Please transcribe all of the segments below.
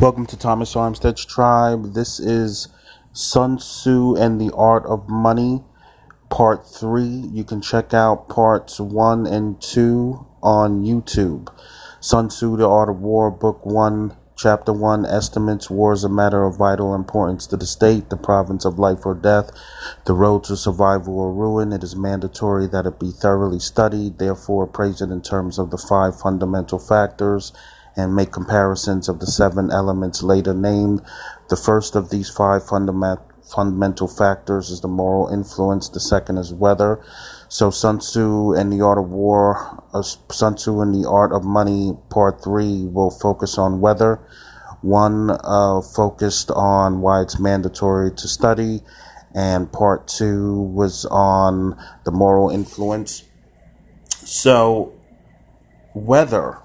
Welcome to Thomas Armstead's Tribe. This is Sun Tzu and the Art of Money, Part 3. You can check out Parts 1 and 2 on YouTube. Sun Tzu, The Art of War, Book 1, Chapter 1 Estimates War is a matter of vital importance to the state, the province of life or death, the road to survival or ruin. It is mandatory that it be thoroughly studied, therefore, praise it in terms of the five fundamental factors and make comparisons of the seven elements later named. The first of these five fundament, fundamental factors is the moral influence. The second is weather. So Sun Tzu and the Art of War, uh, Sun Tzu and the Art of Money, Part Three will focus on weather. One uh, focused on why it's mandatory to study, and Part Two was on the moral influence. So, weather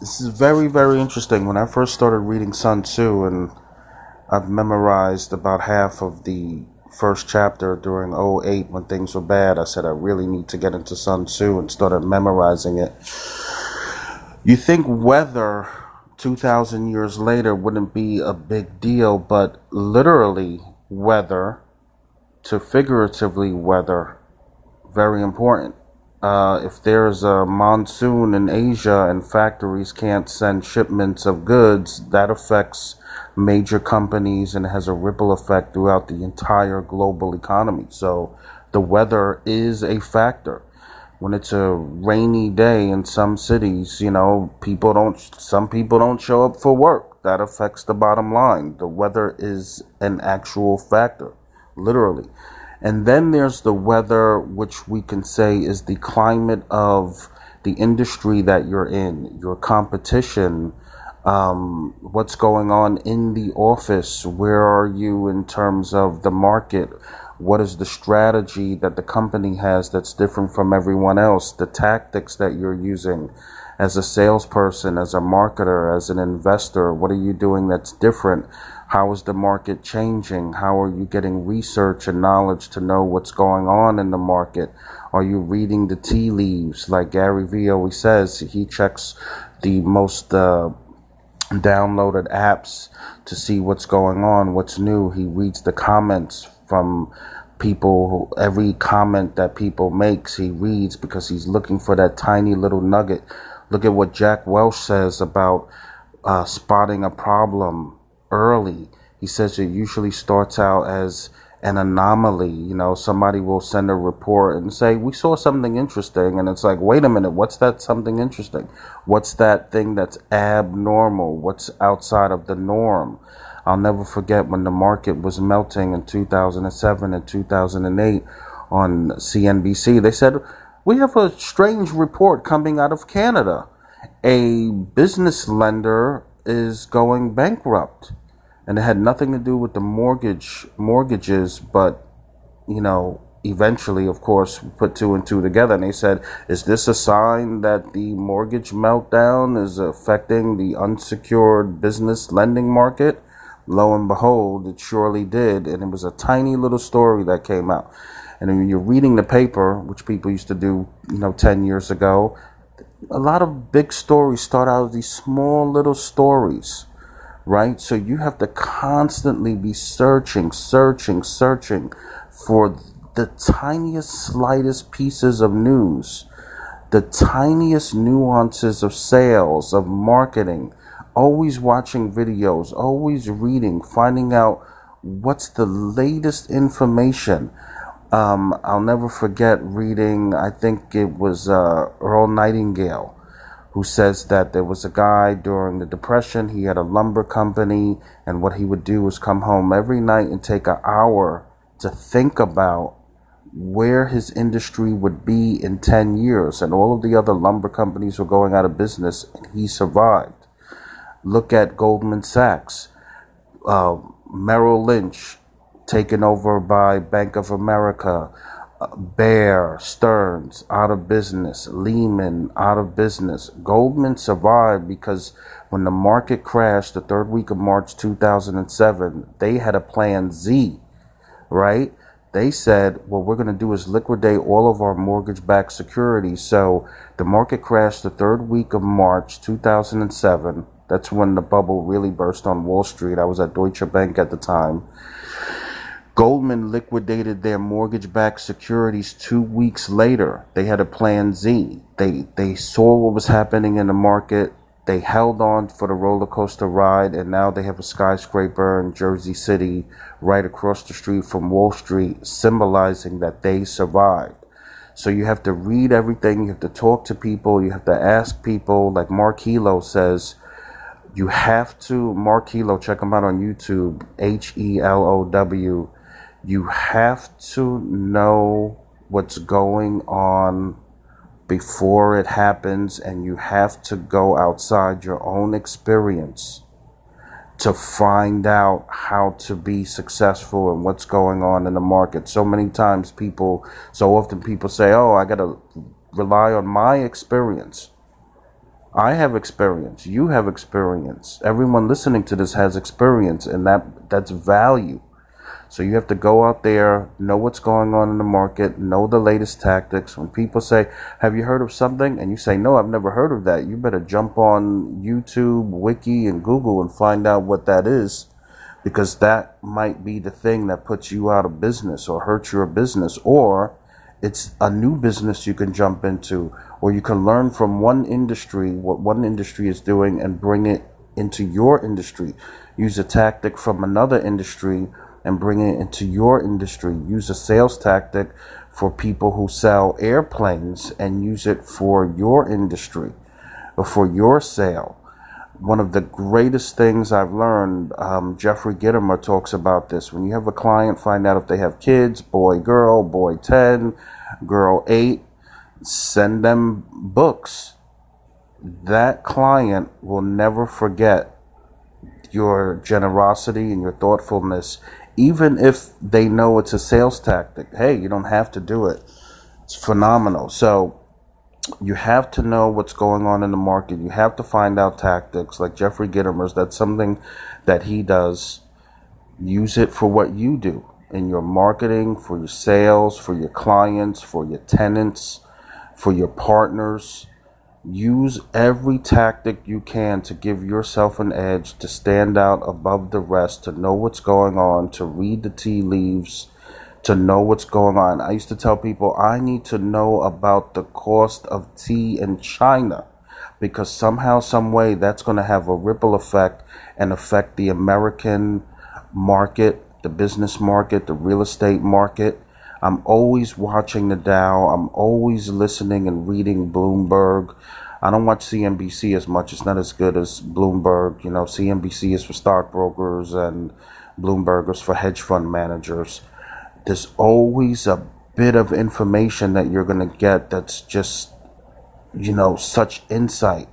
this is very, very interesting. When I first started reading Sun Tzu, and I've memorized about half of the first chapter during 08 when things were bad, I said I really need to get into Sun Tzu and started memorizing it. You think weather 2,000 years later wouldn't be a big deal, but literally, weather to figuratively weather, very important uh, if there's a monsoon in Asia and factories can't send shipments of goods, that affects major companies and has a ripple effect throughout the entire global economy. So the weather is a factor. When it's a rainy day in some cities, you know, people don't, some people don't show up for work. That affects the bottom line. The weather is an actual factor, literally. And then there's the weather, which we can say is the climate of the industry that you're in, your competition, um, what's going on in the office, where are you in terms of the market, what is the strategy that the company has that's different from everyone else, the tactics that you're using as a salesperson, as a marketer, as an investor, what are you doing that's different? How is the market changing? How are you getting research and knowledge to know what's going on in the market? Are you reading the tea leaves? Like Gary Vee always says, he checks the most uh, downloaded apps to see what's going on, what's new. He reads the comments from people every comment that people makes he reads because he's looking for that tiny little nugget look at what jack welch says about uh, spotting a problem early. He says it usually starts out as an anomaly. You know, somebody will send a report and say, We saw something interesting. And it's like, wait a minute, what's that something interesting? What's that thing that's abnormal? What's outside of the norm? I'll never forget when the market was melting in 2007 and 2008 on CNBC. They said, We have a strange report coming out of Canada. A business lender is going bankrupt and it had nothing to do with the mortgage mortgages, but you know, eventually, of course, put two and two together, and they said, "Is this a sign that the mortgage meltdown is affecting the unsecured business lending market?" Lo and behold, it surely did, and it was a tiny little story that came out. And when you're reading the paper, which people used to do, you know, ten years ago, a lot of big stories start out as these small little stories right? So you have to constantly be searching, searching, searching for the tiniest, slightest pieces of news, the tiniest nuances of sales, of marketing, always watching videos, always reading, finding out what's the latest information. Um, I'll never forget reading, I think it was uh, Earl Nightingale who says that there was a guy during the Depression, he had a lumber company, and what he would do was come home every night and take an hour to think about where his industry would be in 10 years. And all of the other lumber companies were going out of business, and he survived. Look at Goldman Sachs, uh, Merrill Lynch taken over by Bank of America. Uh, Bear, Stearns out of business, Lehman out of business. Goldman survived because when the market crashed the third week of March 2007, they had a plan Z, right? They said, what we're going to do is liquidate all of our mortgage backed securities. So the market crashed the third week of March 2007. That's when the bubble really burst on Wall Street. I was at Deutsche Bank at the time. Goldman liquidated their mortgage-backed securities two weeks later. They had a plan Z. They they saw what was happening in the market. They held on for the roller coaster ride, and now they have a skyscraper in Jersey City right across the street from Wall Street, symbolizing that they survived. So you have to read everything, you have to talk to people, you have to ask people. Like Mark Helow says, you have to, Mark Helow, check him out on YouTube, H E L O W. You have to know what's going on before it happens, and you have to go outside your own experience to find out how to be successful and what's going on in the market. So many times people, so often people say, oh, I got to rely on my experience. I have experience. You have experience. Everyone listening to this has experience, and that that's value. So you have to go out there, know what's going on in the market, know the latest tactics. When people say, Have you heard of something? And you say, No, I've never heard of that, you better jump on YouTube, Wiki, and Google and find out what that is because that might be the thing that puts you out of business or hurts your business or it's a new business you can jump into or you can learn from one industry what one industry is doing and bring it into your industry use a tactic from another industry and bring it into your industry. Use a sales tactic for people who sell airplanes and use it for your industry or for your sale. One of the greatest things I've learned, um, Jeffrey Gitomer talks about this. When you have a client, find out if they have kids, boy, girl, boy 10, girl 8, send them books. That client will never forget your generosity and your thoughtfulness even if they know it's a sales tactic, hey, you don't have to do it. It's phenomenal. So you have to know what's going on in the market. You have to find out tactics like Jeffrey Gitomer's. That's something that he does. Use it for what you do in your marketing, for your sales, for your clients, for your tenants, for your partners. Use every tactic you can to give yourself an edge, to stand out above the rest, to know what's going on, to read the tea leaves, to know what's going on. I used to tell people I need to know about the cost of tea in China because somehow, some way, that's going to have a ripple effect and affect the American market, the business market, the real estate market. I'm always watching the Dow. I'm always listening and reading Bloomberg. I don't watch CNBC as much. It's not as good as Bloomberg. You know, CNBC is for stockbrokers and Bloomberg is for hedge fund managers. There's always a bit of information that you're going to get that's just, you know, such insight.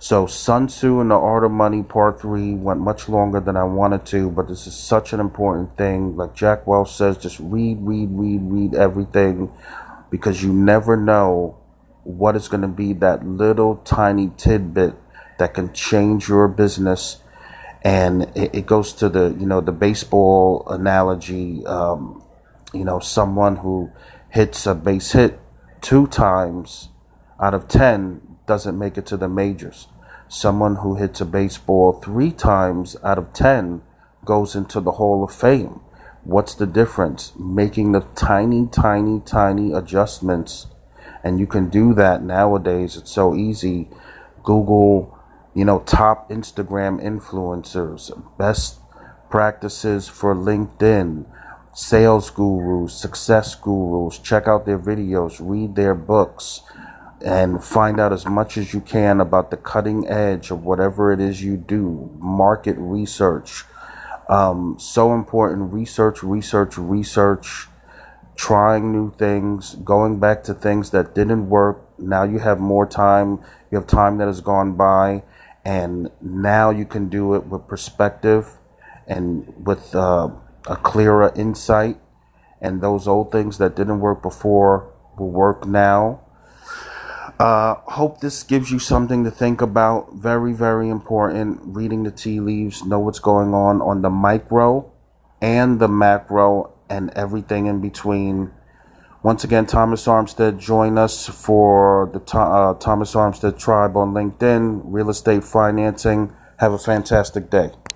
So Sun Tzu and the Art of Money Part 3 went much longer than I wanted to, but this is such an important thing. Like Jack Welch says, just read, read, read, read everything because you never know what is going to be that little tiny tidbit that can change your business. And it, it goes to the, you know, the baseball analogy. Um, you know, someone who hits a base hit two times out of 10 doesn't make it to the majors. Someone who hits a baseball three times out of 10 goes into the Hall of Fame. What's the difference? Making the tiny, tiny, tiny adjustments. And you can do that nowadays. It's so easy. Google, you know, top Instagram influencers, best practices for LinkedIn, sales gurus, success gurus. Check out their videos, read their books and find out as much as you can about the cutting edge of whatever it is you do. Market research. Um, so important. Research, research, research. Trying new things, going back to things that didn't work. Now you have more time. You have time that has gone by, and now you can do it with perspective and with uh, a clearer insight. And those old things that didn't work before will work now uh, hope this gives you something to think about. Very, very important. Reading the tea leaves, know what's going on on the micro and the macro and everything in between. Once again, Thomas Armstead, join us for the uh, Thomas Armstead Tribe on LinkedIn, real estate financing, Have a fantastic day.